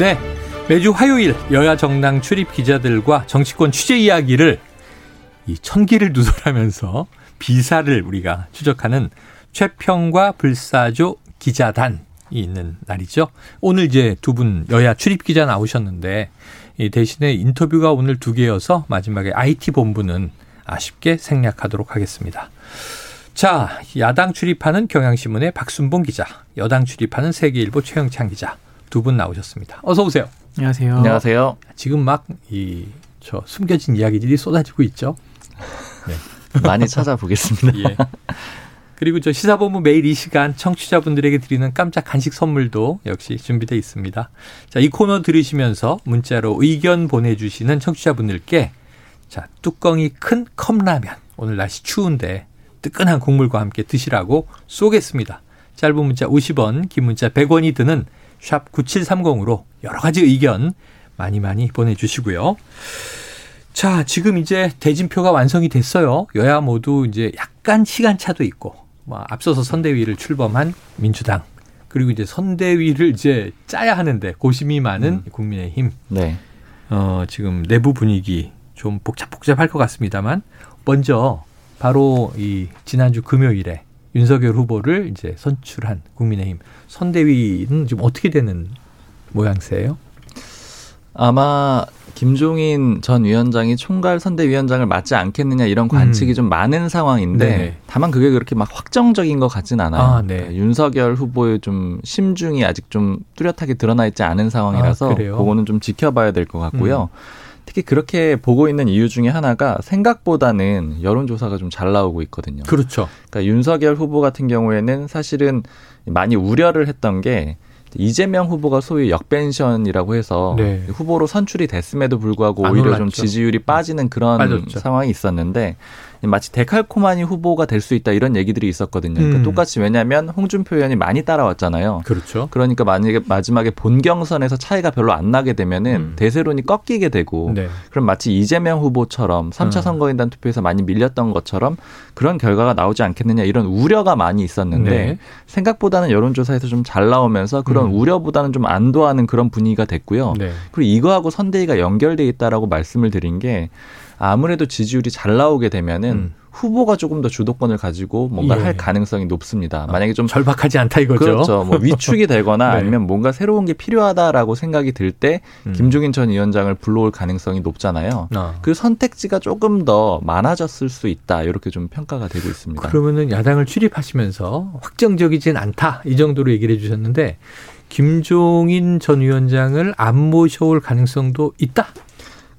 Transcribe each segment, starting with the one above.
네. 매주 화요일 여야 정당 출입 기자들과 정치권 취재 이야기를 이 천기를 누설하면서 비사를 우리가 추적하는 최평과 불사조 기자단이 있는 날이죠. 오늘 이제 두 분 여야 출입 기자 나오셨는데 이 대신에 인터뷰가 오늘 두 개여서 마지막에 IT 본부는 아쉽게 생략하도록 하겠습니다. 자, 야당 출입하는 경향신문의 박순봉 기자, 여당 출입하는 세계일보 최영찬 기자 두 분 나오셨습니다. 어서 오세요. 안녕하세요. 안녕하세요. 지금 막 이 저 숨겨진 이야기들이 쏟아지고 있죠. 많이 찾아보겠습니다. 예. 그리고 저 시사본부 매일 이 시간 청취자분들에게 드리는 깜짝 간식 선물도 역시 준비되어 있습니다. 자, 이 코너 들으시면서 문자로 의견 보내주시는 청취자분들께 자, 뚜껑이 큰 컵라면. 오늘 날씨 추운데 뜨끈한 국물과 함께 드시라고 쏘겠습니다. 짧은 문자 50원, 긴 문자 100원이 드는 샵 9730으로 여러 가지 의견 많이 많이 보내주시고요. 자, 지금 이제 대진표가 완성이 됐어요. 여야 모두 이제 약간 시간차도 있고, 뭐 앞서서 선대위를 출범한 민주당, 그리고 이제 선대위를 이제 짜야 하는데 고심이 많은 국민의힘. 네. 어, 지금 내부 분위기 좀 복잡복잡할 것 같습니다만, 먼저 바로 이 지난주 금요일에 윤석열 후보를 이제 선출한 국민의힘 선대위는 지금 어떻게 되는 모양새예요? 아마 김종인 전 위원장이 총괄 선대위원장을 맡지 않겠느냐 이런 관측이 음. 좀 많은 상황인데 네. 다만 그게 그렇게 막 확정적인 것 같진 않아요. 아, 네. 그러니까 윤석열 후보의 좀 심중이 아직 좀 뚜렷하게 드러나 있지 않은 상황이라서 아? 그거는 좀 지켜봐야 될 것 같고요. 음. 특히 그렇게 보고 있는 이유 중에 하나가 생각보다는 여론조사가 좀 잘 나오고 있거든요. 그렇죠. 그러니까 윤석열 후보 같은 경우에는 사실은 많이 우려를 했던 게 이재명 후보가 소위 역벤션이라고 해서 네. 후보로 선출이 됐음에도 불구하고 안 오히려 올랐죠. 좀 지지율이 빠지는 그런 빠졌죠. 상황이 있었는데 마치 데칼코마니 후보가 될 수 있다 이런 얘기들이 있었거든요. 그러니까 음. 똑같이 왜냐하면 홍준표 의원이 많이 따라왔잖아요. 그렇죠. 그러니까 만약에 마지막에 본경선에서 차이가 별로 안 나게 되면은 음. 대세론이 꺾이게 되고 네. 그럼 마치 이재명 후보처럼 3차 음. 선거인단 투표에서 많이 밀렸던 것처럼 그런 결과가 나오지 않겠느냐 이런 우려가 많이 있었는데 네. 생각보다는 여론조사에서 좀 잘 나오면서 그런 음. 우려보다는 좀 안도하는 그런 분위기가 됐고요. 네. 그리고 이거하고 선대위가 연결돼 있다라고 말씀을 드린 게 아무래도 지지율이 잘 나오게 되면은 음. 후보가 조금 더 주도권을 가지고 뭔가 예. 할 가능성이 높습니다. 만약에 좀 절박하지 않다 이거죠. 그렇죠. 뭐 위축이 되거나 네. 아니면 뭔가 새로운 게 필요하다라고 생각이 들때 음. 김종인 전 위원장을 불러올 가능성이 높잖아요. 아. 그 선택지가 조금 더 많아졌을 수 있다. 이렇게 좀 평가가 되고 있습니다. 그러면은 야당을 출입하시면서 확정적이진 않다 이 정도로 얘기를 해 주셨는데 김종인 전 위원장을 안 모셔올 가능성도 있다.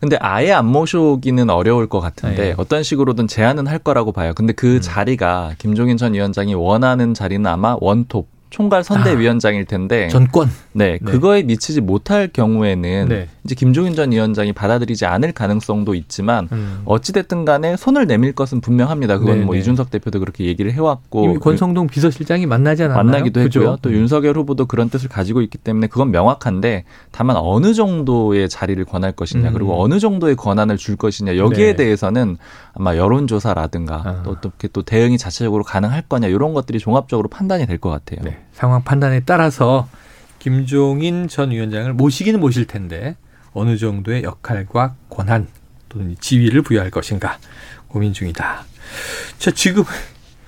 근데 아예 안 모셔오기는 어려울 것 같은데 네. 어떤 식으로든 제안은 할 거라고 봐요. 근데 그 음. 자리가 김종인 전 위원장이 원하는 자리는 아마 원톱 총괄 선대위원장일 텐데 전권. 네, 네. 그거에 미치지 못할 경우에는 네. 이제 김종인 전 위원장이 받아들이지 않을 가능성도 있지만 음. 어찌 됐든 간에 손을 내밀 것은 분명합니다. 그건 네, 뭐 네. 이준석 대표도 그렇게 얘기를 해왔고 이미 권성동 비서실장이 만나지 않았나요? 만나기도? 했고요. 또 음. 윤석열 후보도 그런 뜻을 가지고 있기 때문에 그건 명확한데 다만 어느 정도의 자리를 권할 것이냐 음. 그리고 어느 정도의 권한을 줄 것이냐 여기에 네. 대해서는 아마 여론조사라든가 아. 또 어떻게 또 대응이 자체적으로 가능할 거냐 이런 것들이 종합적으로 판단이 될 것 같아요. 네, 상황 판단에 따라서 김종인 전 위원장을 모시기는 모실 텐데 어느 정도의 역할과 권한 또는 지위를 부여할 것인가 고민 중이다. 자, 지금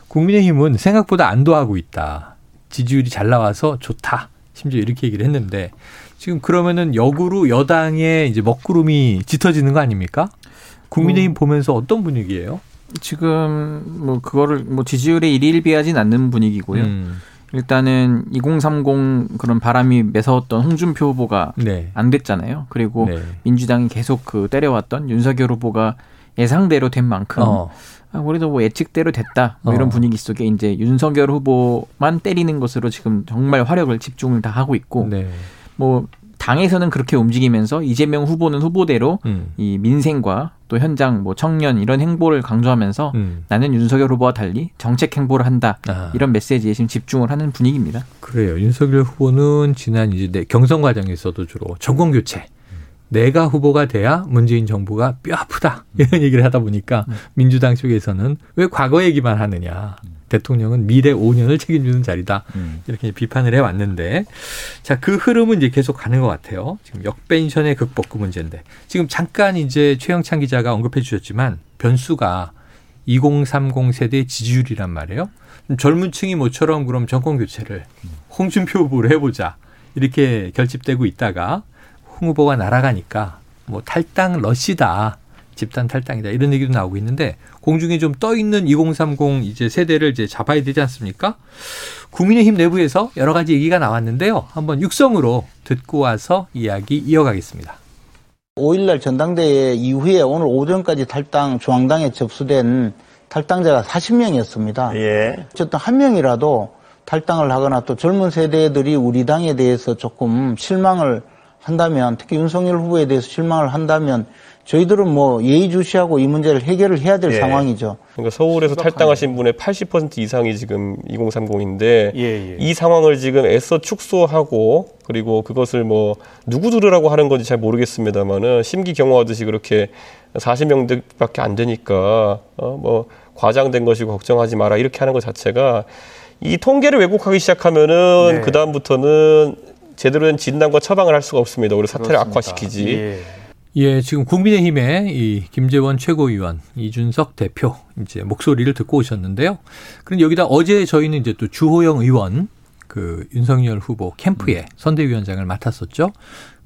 국민의힘은 생각보다 안도하고 있다. 지지율이 잘 나와서 좋다. 심지어 이렇게 얘기를 했는데 지금 그러면은 역으로 여당의 이제 먹구름이 짙어지는 거 아닙니까? 국민의힘 보면서 어떤 분위기예요? 지금 뭐 그거를 뭐 지지율에 일일비하진 않는 분위기고요. 음, 일단은 2030 그런 바람이 매서웠던 홍준표 후보가 네. 안 됐잖아요. 그리고 네. 민주당이 계속 그 때려왔던 윤석열 후보가 예상대로 된 만큼 어. 아, 우리도 뭐 예측대로 됐다. 뭐 이런 어. 분위기 속에 이제 윤석열 후보만 때리는 것으로 지금 정말 화력을 집중을 다 하고 있고 네. 뭐 당에서는 그렇게 움직이면서 이재명 후보는 후보대로 음. 이 민생과 또 현장 뭐 청년 이런 행보를 강조하면서 음. 나는 윤석열 후보와 달리 정책 행보를 한다. 아. 이런 메시지에 지금 집중을 하는 분위기입니다. 그래요. 윤석열 후보는 지난 이제 내 경선 과정에서도 주로 정권 교체. 내가 후보가 돼야 문재인 정부가 뼈 아프다 이런 얘기를 하다 보니까 민주당 쪽에서는 왜 과거 얘기만 하느냐 대통령은 미래 5년을 책임지는 자리다 음. 이렇게 비판을 해왔는데 자 그 흐름은 이제 계속 가는 것 같아요 지금 역pension의 극복 그 문제인데 지금 잠깐 이제 최영찬 기자가 언급해 주셨지만 변수가 2030 세대 지지율이란 말이에요 좀 젊은 층이 모처럼 그럼 정권 교체를 홍준표 후보로 해보자 이렇게 결집되고 있다가 홍 후보가 날아가니까 뭐 탈당 러시다. 집단 탈당이다. 이런 얘기도 나오고 있는데 공중에 좀 떠 있는 2030 이제 세대를 이제 잡아야 되지 않습니까? 국민의힘 내부에서 여러 가지 얘기가 나왔는데요. 한번 육성으로 듣고 와서 이야기 이어가겠습니다. 5일날 전당대회 이후에 오늘 오전까지 탈당 중앙당에 접수된 탈당자가 40명이었습니다. 예. 어쨌든 한 명이라도 탈당을 하거나 또 젊은 세대들이 우리 당에 대해서 조금 실망을 한다면 특히 윤석열 후보에 대해서 실망을 한다면 저희들은 뭐 예의주시하고 이 문제를 해결을 해야 될 예. 상황이죠. 그러니까 서울에서 탈당하신 분의 80% 이상이 지금 2030인데 예, 예. 이 상황을 지금 애써 축소하고 그리고 그것을 뭐 누구 들으라고 하는 건지 잘 모르겠습니다만은 심기 경호하듯이 그렇게 40명밖에 안 되니까 어 뭐 과장된 것이고 걱정하지 마라 이렇게 하는 것 자체가 이 통계를 왜곡하기 시작하면은 네. 그 다음부터는 제대로 된 진단과 처방을 할 수가 없습니다. 오히려 사태를 그렇습니다. 악화시키지. 예. 예, 지금 국민의힘의 이 김재원 최고위원, 이준석 대표 이제 목소리를 듣고 오셨는데요. 그런데 여기다 어제 저희는 이제 또 주호영 의원 그 윤석열 후보 캠프의 선대위원장을 맡았었죠.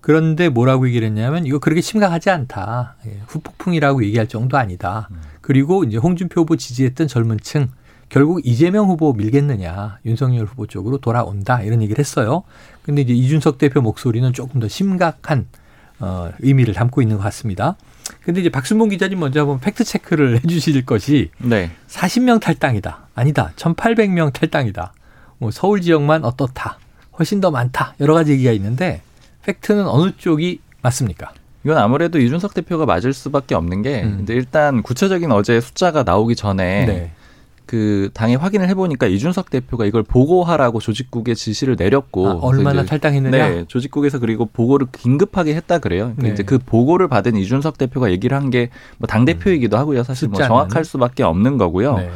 그런데 뭐라고 얘기를 했냐면 이거 그렇게 심각하지 않다. 예, 후폭풍이라고 얘기할 정도 아니다. 그리고 이제 홍준표 후보 지지했던 젊은 층 결국 이재명 후보 밀겠느냐 윤석열 후보 쪽으로 돌아온다 이런 얘기를 했어요. 근데 이제 이준석 대표 목소리는 조금 더 심각한 어, 의미를 담고 있는 것 같습니다. 근데 이제 박순봉 기자님 먼저 한번 팩트 체크를 해주실 것이 네. 40명 탈당이다. 아니다. 1,800명 탈당이다. 뭐 서울 지역만 어떻다. 훨씬 더 많다. 여러 가지 얘기가 있는데 팩트는 어느 쪽이 맞습니까? 이건 아무래도 이준석 대표가 맞을 수밖에 없는 게 음. 근데 일단 구체적인 어제 숫자가 나오기 전에 네. 그 당에 확인을 해보니까 이준석 대표가 이걸 보고하라고 조직국에 지시를 내렸고 아, 얼마나 탈당했느냐? 네, 조직국에서 그리고 보고를 긴급하게 했다 그래요. 그러니까 네. 이제 그 보고를 받은 이준석 대표가 얘기를 한 게 뭐당 대표이기도 하고요. 사실 뭐. 정확할 수밖에 없는 거고요. 네.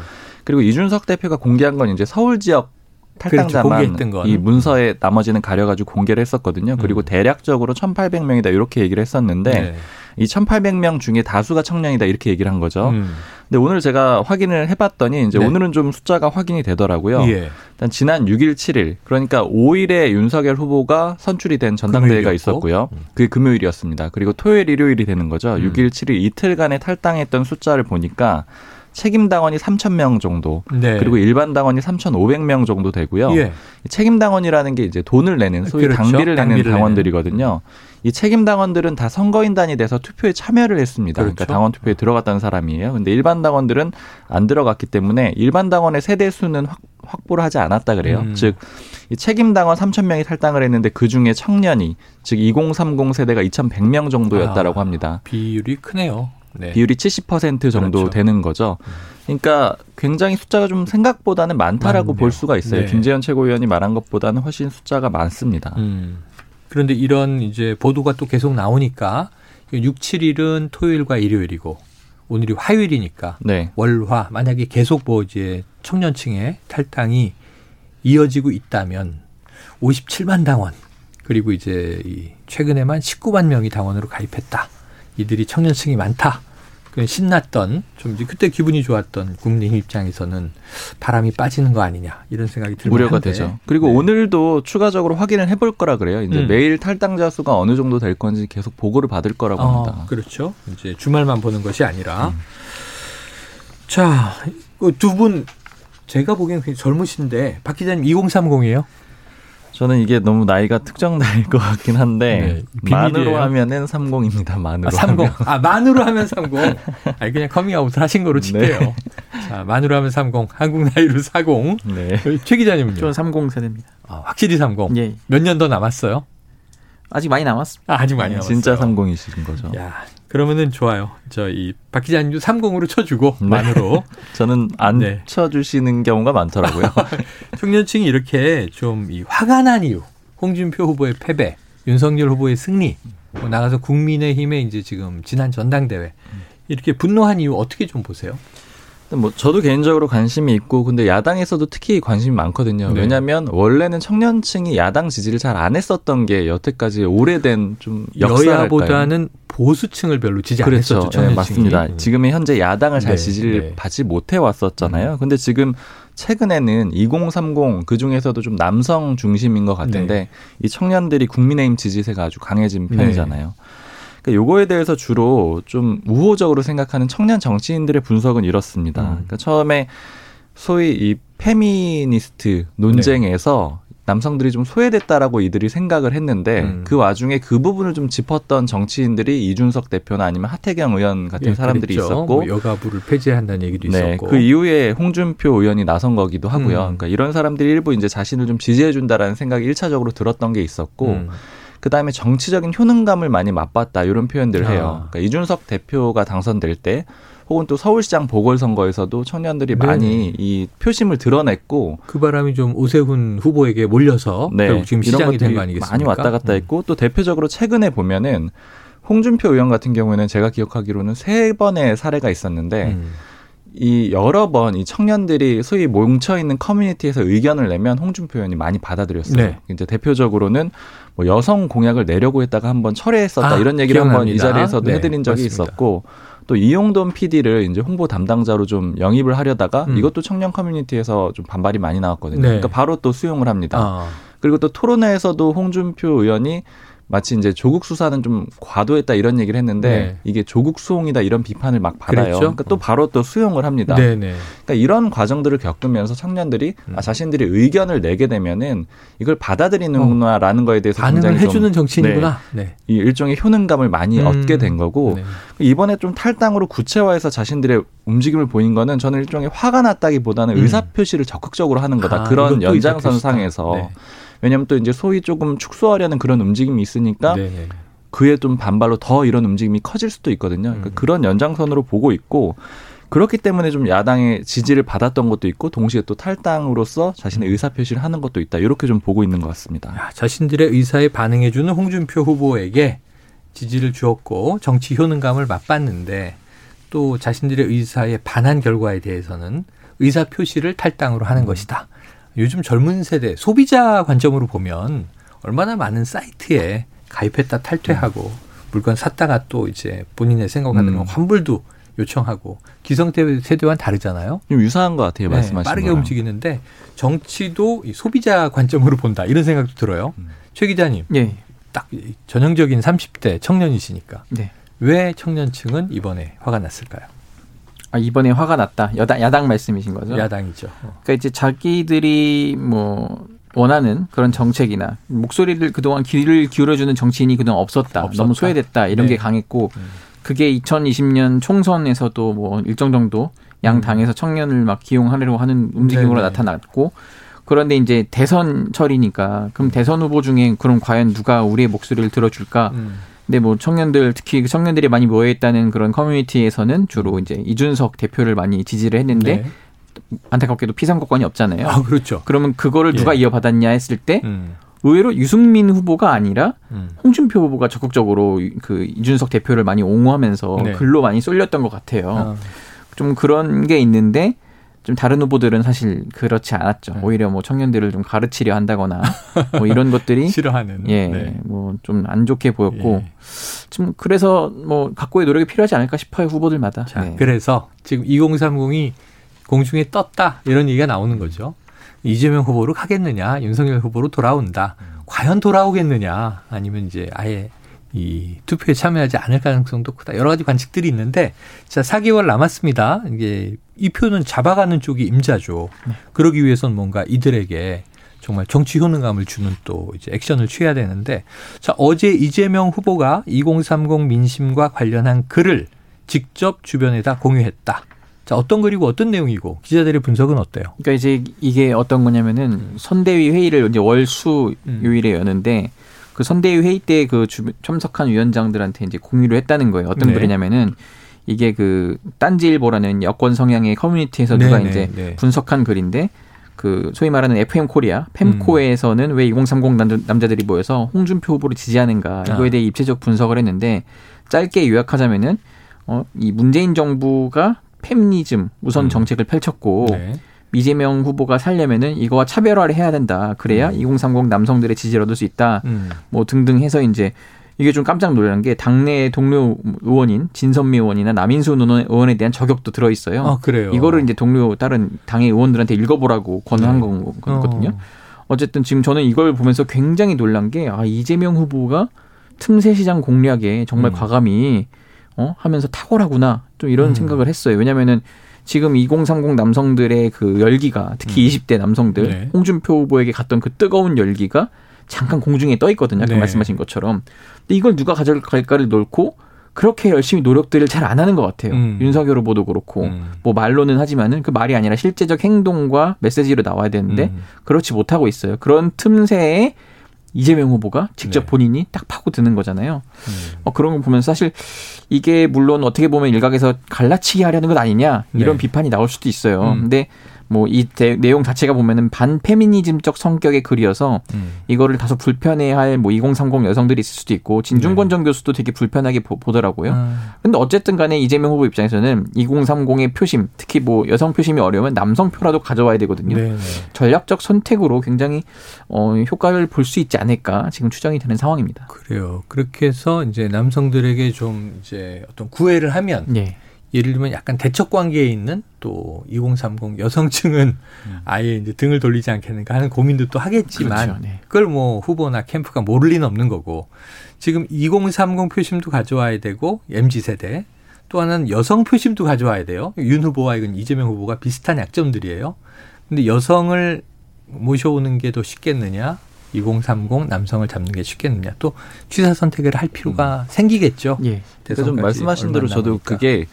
그리고 이준석 대표가 공개한 건 이제 서울 지역 그렇죠. 탈당자만 건. 이 문서에 나머지는 가려가지고 공개를 했었거든요. 그리고 음. 대략적으로 1,800명이다 이렇게 얘기를 했었는데 네. 이 1,800명 중에 다수가 청년이다 이렇게 얘기를 한 거죠. 음. 근데 오늘 제가 확인을 해봤더니 이제 네. 오늘은 좀 숫자가 확인이 되더라고요. 예. 일단 지난 6일, 7일 그러니까 5일에 윤석열 후보가 선출이 된 전당대회가. 있었고요. 음. 그게 금요일이었습니다. 그리고 토요일, 일요일이 되는 거죠. 음. 6일, 7일 이틀간에 탈당했던 숫자를 보니까 책임 당원이 3,000명 정도, 네. 그리고 일반 당원이 3,500명 정도 되고요. 예. 이 책임 당원이라는 게 이제 돈을 내는 소위 그렇죠. 당비를 내는 당비를 당원들이거든요. 이 책임 당원들은 다 선거인단이 돼서 투표에 참여를 했습니다. 그러니까 그렇죠. 당원 투표에 들어갔다는 사람이에요. 근데 일반 당원들은 안 들어갔기 때문에 일반 당원의 세대 수는 확, 확보를 하지 않았다 그래요. 음. 즉, 이 책임 당원 3천 명이 탈당을 했는데 그 중에 청년이 즉 2030 세대가 2,100명 정도였다라고 아. 합니다. 비율이 크네요. 네. 비율이 70% 정도 그렇죠. 되는 거죠. 그러니까 굉장히 숫자가 좀 생각보다는 많다라고 많네요. 볼 수가 있어요. 네. 김재현 최고위원이 말한 것보다는 훨씬 숫자가 많습니다. 음. 그런데 이런 이제 보도가 또 계속 나오니까 6, 7일은 토요일과 일요일이고 오늘이 화요일이니까 네. 월화 만약에 계속 뭐 이제 청년층의 탈당이 이어지고 있다면 57만 당원 그리고 이제 이 최근에만 19만 명이 당원으로 가입했다. 이들이 청년층이 많다. 그 신났던 좀 이제 그때 기분이 좋았던 국민의힘 입장에서는 바람이 빠지는 거 아니냐 이런 생각이 들고 우려가 되죠. 그리고 오늘도 추가적으로 확인을 해볼 거라 그래요. 이제 네. 음. 매일 탈당자 수가 어느 정도 될 건지 계속 보고를 받을 거라고 합니다. 어, 그렇죠. 이제 주말만 보는 것이 아니라. 자, 그두분 제가 보기엔 굉장히 젊으신데 박 기자님 2030이에요? 저는 이게 너무 나이가 특정될 것 같긴 한데 네. 만으로 하면은 30입니다. 만으로 아, 30. 하면. 아, 만으로 하면 30. 아니, 그냥 커밍아웃을 하신 거로 칠게요. 네. 자, 만으로 하면 30. 한국 나이로 40. 네. 최 기자님은요? 저는 30 세대입니다. 아, 확실히 30. 예. 몇 년 더 남았어요? 아직 많이 남았습니다. 아, 아직 많이 남았어요. 진짜 30이신 거죠. 야, 그러면은 좋아요. 저 이 박 기자님도 30으로 쳐주고 네. 만으로 저는 안 네. 쳐주시는 경우가 많더라고요. 청년층이 이렇게 좀 이 화가 난 이유, 홍준표 후보의 패배, 윤석열 후보의 승리, 뭐 나가서 국민의힘의 이제 지금 지난 전당대회 이렇게 분노한 이유 어떻게 좀 보세요? 뭐 저도 개인적으로 관심이 있고 근데 야당에서도 특히 관심이 많거든요. 네. 왜냐하면 원래는 청년층이 야당 지지를 잘 안 했었던 게 여태까지 오래된 좀? 여야보다는 보수층을 별로 지지 안 그렇죠. 했었죠. 네, 청년층이. 맞습니다. 음. 지금의 현재 야당을 잘 네, 지지를 네. 받지 못해 왔었잖아요. 근데 지금 최근에는 2030 그중에서도 좀 남성 중심인 것 같은데 네. 이 청년들이 국민의힘 지지세가 아주 강해진 편이잖아요. 그러니까 요거에 대해서 주로 좀 우호적으로 생각하는 청년 정치인들의 분석은 이렇습니다. 음. 그러니까 처음에 소위 이 페미니스트 논쟁에서 남성들이 좀 소외됐다라고 이들이 생각을 했는데 음. 그 와중에 그 부분을 좀 짚었던 정치인들이 이준석 대표나 아니면 하태경 의원 같은 예, 사람들이 그랬죠. 있었고 뭐 여가부를 폐지한다는 얘기도 네, 있었고. 그 이후에 홍준표 의원이 나선 거기도 하고요. 음. 그러니까 이런 사람들이 일부 이제 자신을 좀 지지해 준다라는 생각이 일차적으로 들었던 게 있었고 음. 그다음에 정치적인 효능감을 많이 맛봤다 이런 표현들을 해요. 아. 그러니까 이준석 대표가 당선될 때 혹은 또 서울시장 보궐선거에서도 청년들이 네네. 많이 이 표심을 드러냈고 그 바람이 좀 오세훈 후보에게 몰려서 네, 지금 시장이 된 거 아니겠습니까? 많이 왔다 갔다 음. 했고 또 대표적으로 최근에 보면은 홍준표 의원 같은 경우에는 제가 기억하기로는 세 번의 사례가 있었는데 음. 이 여러 번 이 청년들이 소위 뭉쳐 있는 커뮤니티에서 의견을 내면 홍준표 의원이 많이 받아들였어요. 네. 이제 대표적으로는 뭐 여성 공약을 내려고 했다가 한번 철회했었다 아, 이런 얘기를 한번 이. 자리에서도 네, 해드린 적이 맞습니다. 있었고 또 이용돈 PD를 이제 홍보 담당자로 좀 영입을 하려다가 음. 이것도 청년 커뮤니티에서 좀 반발이 많이 나왔거든요. 네. 그러니까 바로 또 수용을 합니다. 아, 그리고 또 토론회에서도 홍준표 의원이 마치 이제 조국 수사는 좀 과도했다 이런 얘기를 했는데 네. 이게 조국 수홍이다 이런 비판을 막 받아요. 그랬죠? 그러니까 또 바로 또 수용을 합니다. 네네. 그러니까 이런 과정들을 겪으면서 청년들이 음. 아, 자신들이 의견을 내게 되면은 이걸 받아들이는구나라는 거에 대해서 반응을 해주는 정치인이구나. 네. 이 일종의 효능감을 많이 음. 얻게 된 거고 네. 이번에 좀 탈당으로 구체화해서 자신들의 움직임을 보인 거는 저는 일종의 화가 났다기보다는 음. 의사 표시를 적극적으로 하는 거다. 아, 그런 연장선상에서. 네. 왜냐하면 또 이제 소위 조금 축소하려는 그런 움직임이 있으니까 네네. 그에 좀 반발로 더 이런 움직임이 커질 수도 있거든요. 그러니까 음. 그런 연장선으로 보고 있고 그렇기 때문에 좀 야당의 지지를 받았던 것도 있고 동시에 또 탈당으로서 자신의 의사 표시를 하는 것도 있다. 이렇게 좀 보고 있는 것 같습니다. 야, 자신들의 의사에 반응해 주는 홍준표 후보에게 지지를 주었고 정치 효능감을 맛봤는데 또 자신들의 의사에 반한 결과에 대해서는 의사 표시를 탈당으로 하는 것이다. 요즘 젊은 세대 소비자 관점으로 보면 얼마나 많은 사이트에 가입했다 탈퇴하고 물건 샀다가 또 이제 본인의 생각하는 음. 환불도 요청하고 기성세대 세대와는 다르잖아요. 좀 유사한 것 같아요. 네, 말씀하신 빠르게 거랑. 움직이는데 정치도 이 소비자 관점으로 본다 이런 생각도 들어요. 음. 최 기자님 예. 딱 전형적인 30대 청년이시니까 네. 왜 청년층은 이번에 화가 났을까요? 아, 이번에 화가 났다. 여당, 야당 말씀이신 거죠? 야당이죠. 어. 그러니까 이제 자기들이 뭐 원하는 그런 정책이나 목소리를 그동안 귀를 기울여주는 정치인이 그동안 없었다. 없었다. 너무 소외됐다. 이런 네. 게 강했고 음. 그게 2020년 총선에서도 뭐 일정 정도 양 음. 당에서 청년을 막 기용하려고 하는 움직임으로 네네. 나타났고 그런데 이제 대선철이니까 그럼 대선 후보 중에 그럼 과연 누가 우리의 목소리를 들어줄까? 음. 근데 뭐 청년들 특히 청년들이 많이 모여 있다는 그런 커뮤니티에서는 주로 이제 이준석 대표를 많이 지지를 했는데 네. 안타깝게도 피선거권이 없잖아요. 아 그렇죠. 그러면 그거를 예. 누가 이어받았냐 했을 때 음. 의외로 유승민 후보가 아니라 음. 홍준표 후보가 적극적으로 그 이준석 대표를 많이 옹호하면서 네. 글로 많이 쏠렸던 것 같아요. 아, 좀 그런 게 있는데 좀 다른 후보들은 사실 그렇지 않았죠. 네. 오히려 뭐 청년들을 좀 가르치려 한다거나 뭐 이런 것들이 싫어하는. 예, 네. 뭐좀 안 좋게 보였고 예. 좀 그래서 뭐 각고의 노력이 필요하지 않을까 싶어요 후보들마다. 자, 네. 그래서 지금 2030이 공중에 떴다 이런 얘기가 나오는 거죠. 이재명 후보로 가겠느냐, 윤석열 후보로 돌아온다. 과연 돌아오겠느냐, 아니면 이제 아예 이 투표에 참여하지 않을 가능성도 크다. 여러 가지 관측들이 있는데 자 4개월 남았습니다. 이게 이 표는 잡아가는 쪽이 임자죠. 그러기 위해서는 뭔가 이들에게 정말 정치 효능감을 주는 또 이제 액션을 취해야 되는데 자 어제 이재명 후보가 2030 민심과 관련한 글을 직접 주변에다 공유했다. 자 어떤 글이고 어떤 내용이고 기자들의 분석은 어때요? 그러니까 이제 이게 어떤 거냐면은 선대위 회의를 이제 월수 음. 요일에 여는데 그 선대위 회의 때 그 참석한 위원장들한테 이제 공유를 했다는 거예요. 어떤 네. 글이냐면은 이게 그 딴지일보라는 여권 성향의 커뮤니티에서 누가 네, 이제 네, 네. 분석한 글인데 그 소위 말하는 FM 코리아 펜코에서는 왜2030 남- 남자들이 모여서 홍준표 후보를 지지하는가 이거에 아. 대해 입체적 분석을 했는데 짧게 요약하자면은 어, 이 문재인 정부가 페미니즘 우선 음. 정책을 펼쳤고 네. 이재명 후보가 살려면은 이거와 차별화를 해야 된다. 그래야 2030 남성들의 지지를 얻을 수 있다. 음. 뭐 등등 해서 이제 이게 좀 깜짝 놀란 게 당내 동료 의원인 진선미 의원이나 남인수 의원- 의원에 대한 저격도 들어 있어요. 아 그래요. 이거를 이제 동료 다른 당의 의원들한테 읽어보라고 권유한 네. 거거든요. 어. 어쨌든 지금 저는 이걸 보면서 굉장히 놀란 게 아, 이재명 후보가 틈새 시장 공략에 정말 음. 과감히 어? 하면서 탁월하구나 좀 이런 음. 생각을 했어요. 왜냐면은 지금 2030 남성들의 그 열기가 특히 20대 남성들 음. 네. 홍준표 후보에게 갔던 그 뜨거운 열기가 잠깐 공중에 떠 있거든요. 아까 네. 말씀하신 것처럼. 근데 이걸 누가 가져갈까를 놓고 그렇게 열심히 노력들을 잘 안 하는 것 같아요. 음. 윤석열 후보도 그렇고 음. 뭐 말로는 하지만은 그 말이 아니라 실제적 행동과 메시지로 나와야 되는데 음. 그렇지 못하고 있어요. 그런 틈새에 이재명 후보가 직접 네. 본인이 딱 파고드는 거잖아요. 음. 어, 그런 걸 보면 사실 이게 물론 어떻게 보면 일각에서 갈라치기 하려는 것 아니냐 이런 네. 비판이 나올 수도 있어요. 음. 근데 뭐 이 내용 자체가 보면은 반페미니즘적 성격의 글이어서 음. 이거를 다소 불편해할 뭐 2030 여성들이 있을 수도 있고 진중권 전 교수도 되게 불편하게 보, 더라고요 아. 근데 어쨌든 간에 이재명 후보 입장에서는 2030의 표심, 특히 뭐 여성 표심이 어려우면 남성 표라도 가져와야 되거든요. 네, 네. 전략적 선택으로 굉장히 어, 효과를 볼 수 있지 않을까 지금 추정이 되는 상황입니다. 그래요. 그렇게 해서 이제 남성들에게 좀 이제 어떤 구애를 하면 예. 예를 들면 약간 대척 관계에 있는 또 2030 여성층은 아예 이제 등을 돌리지 않겠는가 하는 고민도 또 하겠지만 그렇죠. 네. 그걸 뭐 후보나 캠프가 모를 리는 없는 거고 지금 2030 표심도 가져와야 되고 MZ 세대 또 하나는 여성 표심도 가져와야 돼요. 윤 후보와 이건 이재명 후보가 비슷한 약점들이에요. 근데 여성을 모셔오는 게 더 쉽겠느냐? 2030 남성을 잡는 게 쉽겠느냐? 또 취사 선택을 할 필요가 생기겠죠. 예. 그러니까 좀 말씀하신 대로 저도 남으니까. 그게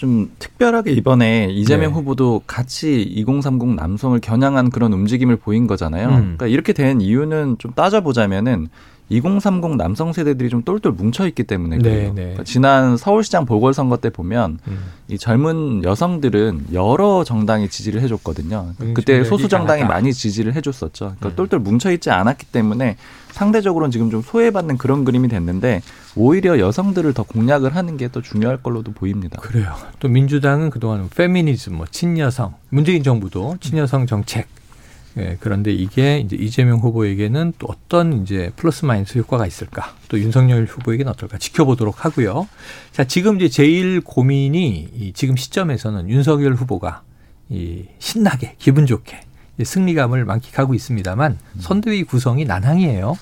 좀 특별하게 이번에 이재명 네. 후보도 같이 2030 남성을 겨냥한 그런 움직임을 보인 거잖아요. 음. 그러니까 이렇게 된 이유는 좀 따져보자면은 2030 남성 세대들이 좀 똘똘 뭉쳐 있기 때문에 네, 그래요. 네. 그러니까 지난 서울시장 보궐선거 때 보면 음. 이 젊은 여성들은 여러 정당에 지지를 해줬거든요. 음, 그때 소수 정당이. 많이 지지를 해줬었죠. 그러니까 음. 똘똘 뭉쳐 있지 않았기 때문에 상대적으로는 지금 좀 소외받는 그런 그림이 됐는데 오히려 여성들을 더 공략을 하는 게 더 중요할 걸로도 보입니다. 그래요. 또 민주당은 그동안 페미니즘, 뭐 친여성, 문재인 정부도 친여성 정책. 예, 그런데 이게 이제 이재명 후보에게는 또 어떤 이제 플러스 마이너스 효과가 있을까? 또 윤석열 후보에게는 어떨까? 지켜보도록 하고요. 자, 지금 이제 제일 고민이 이 지금 시점에서는 윤석열 후보가 이 신나게 기분 좋게 이 승리감을 만끽하고 있습니다만 선대위 구성이 난항이에요.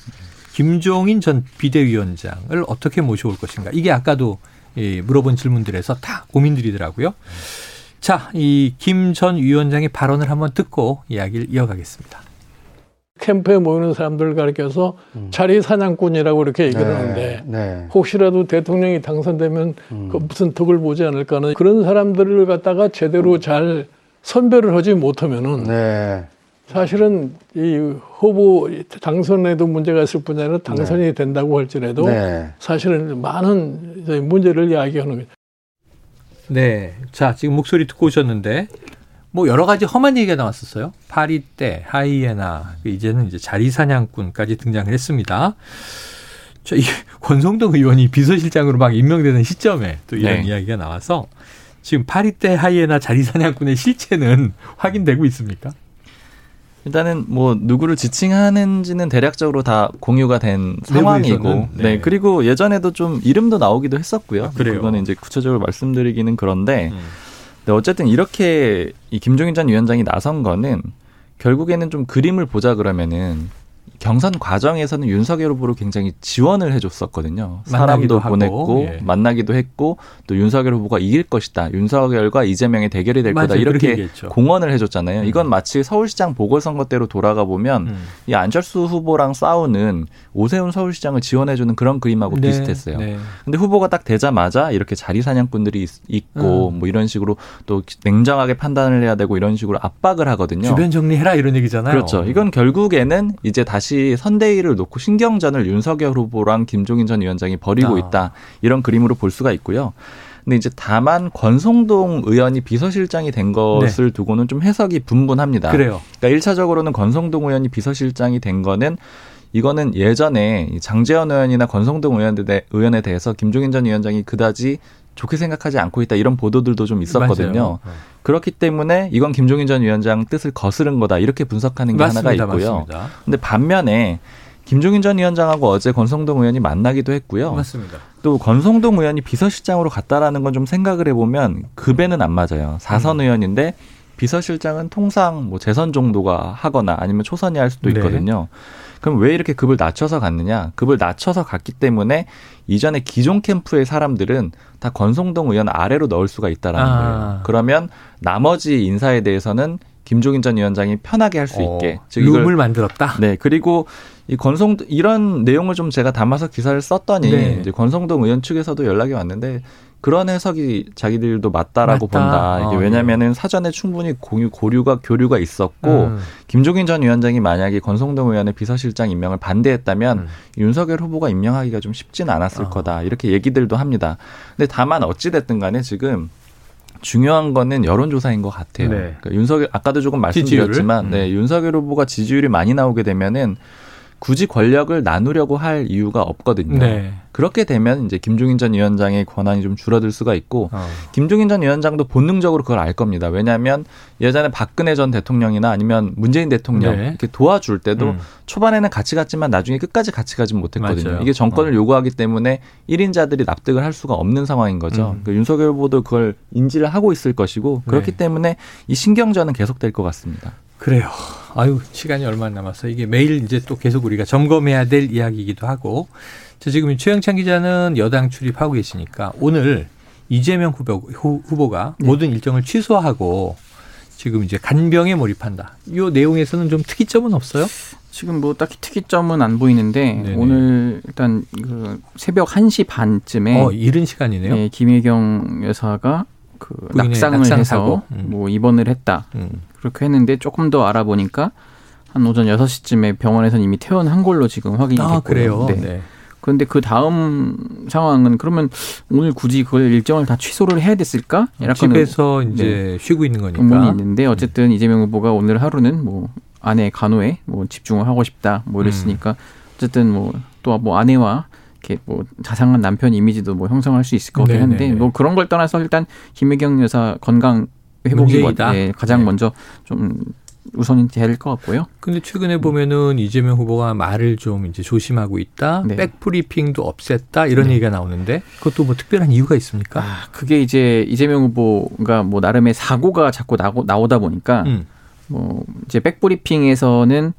김종인 전 비대위원장을 어떻게 모셔올 것인가? 이게 아까도 이 물어본 질문들에서 다 고민들이더라고요. 자, 이 김 전 위원장의 발언을 한번 듣고 이야기를 이어가겠습니다. 캠프에 모이는 사람들 가르쳐서 자리 사냥꾼이라고 이렇게 얘기를 하는데 네. 혹시라도 대통령이 당선되면 그 무슨 덕을 보지 않을까 하는 그런 사람들을 갖다가 제대로 잘 선별을 하지 못하면은 네. 사실은 이 후보 당선에도 문제가 있을 뿐 아니라 당선이 된다고 할지라도 네. 사실은 많은 문제를 이야기하는 거죠. 네. 자, 지금 목소리 듣고 오셨는데 뭐 여러 가지 험한 얘기가 나왔었어요. 파리떼, 하이에나, 이제는 이제 자리 사냥꾼까지 등장을 했습니다. 자, 이 권성동 의원이 비서실장으로 막 임명되는 시점에 또 이런 네. 이야기가 나와서 지금 파리떼, 하이에나, 자리 사냥꾼의 실체는 확인되고 있습니까? 일단은 뭐 누구를 지칭하는지는 대략적으로 다 공유가 된 상황이고, 네. 네. 그리고 예전에도 좀 이름도 나오기도 했었고요. 아? 그거는 이제 구체적으로 말씀드리기는 그런데, 음. 네, 어쨌든 이렇게 이 김종인 전 위원장이 나선 거는 결국에는 좀 그림을 보자 그러면은 경선 과정에서는 윤석열 후보를 굉장히 지원을 해줬었거든요. 사람도 보냈고 예. 만나기도 했고 또 윤석열 후보가 이길 것이다. 윤석열과 이재명의 대결이 될 거다. 맞아요. 그렇게 이렇게. 공언을 해줬잖아요. 이건 마치 서울시장 보궐선거 때로 돌아가 보면 음. 이 안철수 후보랑 싸우는 오세훈 서울시장을 지원해주는 그런 그림하고 네, 비슷했어요. 네. 근데 후보가 딱 되자마자 이렇게 자리 사냥꾼들이 있- 있고 음. 뭐 이런 식으로 또 냉정하게 판단을 해야 되고 이런 식으로 압박을 하거든요. 주변 정리해라 이런 얘기잖아요. 그렇죠. 이건 결국에는 이제 다시 선대위를 놓고 신경전을 윤석열 후보랑 김종인 전 위원장이 벌이고 아. 있다. 이런 그림으로 볼 수가 있고요. 근데 이제 다만 권성동 의원이 비서실장이 된 것을 두고는 좀 해석이 분분합니다. 네. 그래요. 그러니까 1차적으로는 권성동 의원이 비서실장이 된 거는 이거는 예전에 이 장재현 의원이나 권성동 의원에 대해서 김종인 전 위원장이 그다지 좋게 생각하지 않고 있다 이런 보도들도 좀 있었거든요. 맞아요. 그렇기 때문에 이건 김종인 전 위원장 뜻을 거스른 거다 이렇게 분석하는 게 맞습니다. 하나가 있고요. 맞습니다. 근데 반면에 김종인 전 위원장하고 어제 권성동 의원이 만나기도 했고요. 맞습니다. 또 권성동 의원이 비서실장으로 갔다라는 건 좀 생각을 해보면 급에는 안 맞아요. 사선 음. 의원인데 비서실장은 통상 뭐 재선 정도가 하거나 아니면 초선이 할 수도 네. 있거든요. 그럼 왜 이렇게 급을 낮춰서 갔느냐? 급을 낮춰서 갔기 때문에 이전에 기존 캠프의 사람들은 다 권성동 의원 아래로 넣을 수가 있다라는 아. 거예요. 그러면 나머지 인사에 대해서는 김종인 전 위원장이 편하게 할 수 있게. 어, 즉 룸을 만들었다. 네, 그리고 이 권성 이런 내용을 좀 제가 담아서 기사를 썼더니 네. 이제 권성동 의원 측에서도 연락이 왔는데 그런 해석이 자기들도 맞다라고 맞다. 본다. 이게 어, 왜냐면은 사전에 충분히 공유 고류가 교류가 있었고 음. 김종인 전 위원장이 만약에 권성동 의원의 비서실장 임명을 반대했다면 음. 윤석열 후보가 임명하기가 좀 쉽진 않았을 어. 거다. 이렇게 얘기들도 합니다. 근데 다만 어찌 됐든 간에 지금 중요한 거는 여론조사인 것 같아요. 네. 그러니까 윤석열 아까도 조금? 말씀드렸지만, 음. 네, 윤석열 후보가 지지율이 많이 나오게 되면은 굳이 권력을 나누려고 할 이유가 없거든요. 네. 그렇게 되면 이제 김종인 전 위원장의 권한이 좀 줄어들 수가 있고 어. 김종인 전 위원장도 본능적으로 그걸 알 겁니다. 왜냐하면 예전에 박근혜 전 대통령이나 아니면 문재인 대통령 네. 이렇게 도와줄 때도 음. 초반에는 같이 갔지만 나중에 끝까지 같이 가진 못했거든요. 맞아요. 이게 정권을 어. 요구하기 때문에 1인자들이 납득을 할 수가 없는 상황인 거죠. 음. 그 윤석열 후보도 그걸 인지를 하고 있을 것이고 그렇기 네. 때문에 이 신경전은 계속될 것 같습니다. 그래요. 아유, 시간이 얼마 안 남았어. 이게 매일 이제 또 계속 우리가 점검해야 될 이야기이기도 하고. 자, 지금 최영찬 기자는 여당 출입하고 계시니까 오늘 이재명 후보, 후, 후보가 네. 모든 일정을 취소하고 지금 이제 간병에 몰입한다. 이 내용에서는 좀 특이점은 없어요? 지금 뭐 딱히 특이점은 안 보이는데 네네. 오늘 일단 그 새벽 1시 반쯤에 어, 이른 시간이네요. 네, 김혜경 여사가 그 낙상을 낙상 해서 사고? 음. 뭐 입원을 했다. 음. 그렇게 했는데 조금 더 알아보니까 한 오전 6시쯤에 병원에서는 이미 퇴원한 걸로 지금 확인이 됐고요. 아, 그래요? 네. 네. 그런데 그 다음 상황은 그러면 오늘 굳이 그걸 일정을 다 취소를 해야 됐을까? 약간 집에서 이제 쉬고 있는 거니까. 의문이 있는데 어쨌든 이재명 후보가 오늘 하루는 뭐 아내 간호에 뭐 집중을 하고 싶다 뭐 이랬으니까 어쨌든 뭐또뭐 아내와 이렇게 뭐 자상한 남편 이미지도 뭐 형성할 수 있을 것 같긴 한데 네네네. 뭐 그런 걸 떠나서 일단 김혜경 여사 건강 회복이 문제이다. 예, 가장 네. 먼저 좀 우선이 될 것 같고요. 근데 최근에 보면은 이재명 후보가 말을 좀 이제 조심하고 있다. 네. 백브리핑도 없앴다. 이런 얘기가 나오는데 그것도 뭐 특별한 이유가 있습니까? 아, 그게 이제 이재명 후보가 뭐 나름의 사고가 자꾸 나고, 나오다 보니까 음. 뭐 이제 백브리핑에서는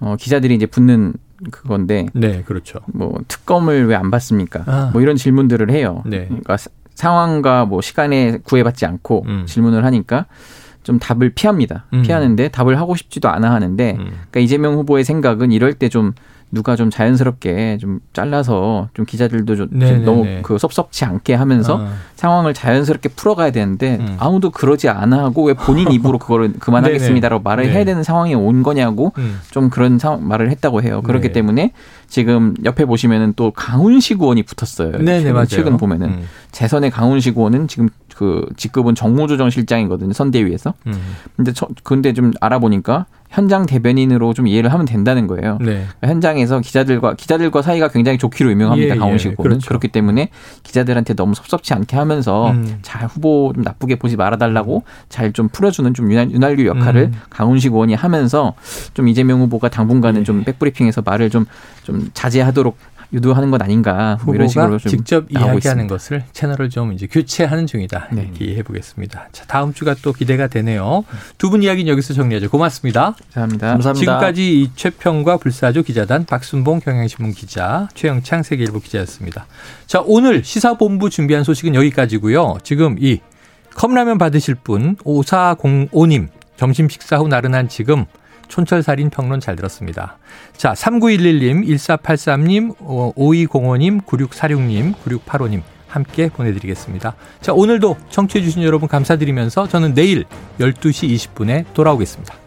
어, 기자들이 이제 붙는 그건데 네, 그렇죠. 뭐 특검을 왜 안 받습니까? 아. 뭐 이런 질문들을 해요. 네. 그러니까 사- 상황과 뭐 시간에 구애받지 않고 음. 질문을 하니까 좀 답을 피합니다. 음. 피하는데 답을 하고 싶지도 않아 하는데 음. 그러니까 이재명 후보의 생각은 이럴 때 좀 누가 좀 자연스럽게 좀 잘라서 좀 기자들도 좀, 좀 네네네. 너무 그 섭섭치 않게 하면서 아. 상황을 자연스럽게 풀어가야 되는데 음. 아무도 그러지 않아 하고 왜 본인 입으로 그거를 그만하겠습니다라고 말을 네. 해야 되는 상황이 온 거냐고 음. 좀 그런 상황 말을 했다고 해요. 그렇기 네. 때문에 지금 옆에 보시면은 또 강훈식 의원이 붙었어요. 네네, 최근. 최근 보면은 음. 재선의 강훈식 의원은 지금 그 직급은 정무조정 실장이거든요. 선대위에서. 음. 근데 저, 근데 좀 알아보니까 현장 대변인으로 좀 이해를 하면 된다는 거예요. 네. 현장에서 기자들과 기자들과 사이가 굉장히 좋기로 유명합니다. 예, 강훈식 예, 그렇죠. 그렇기 때문에 기자들한테 너무 섭섭치 않게 하면서 음. 잘 후보 좀 나쁘게 보지 말아달라고 잘 좀 풀어주는 좀 윤활, 윤활유 역할을 음. 강훈식 의원이 하면서 좀 이재명 후보가 당분간은 예. 좀 백브리핑에서 말을 좀좀 자제하도록 유도하는 것 아닌가 뭐 이런 식으로 좀 직접 이야기하는. 것을 채널을 좀 이제 교체하는 중이다. 네. 이렇게 이해해 보겠습니다. 자, 다음 주가 또 기대가 되네요. 두 분 이야기는 여기서 정리하죠. 고맙습니다. 감사합니다. 감사합니다. 지금까지 이최평과 불사조 기자단 박순봉 경향신문 기자 최영창 세계일보 기자였습니다. 자 오늘 시사본부 준비한 소식은 여기까지고요. 지금 이 컵라면 받으실 분 5405님 점심 식사 후 나른한 지금 촌철살인 평론 잘 들었습니다. 자 3911님 1483님 5205님 9646님 9685님 함께 보내드리겠습니다. 자 오늘도 청취해 주신 여러분 감사드리면서 저는 내일 12시 20분에 돌아오겠습니다.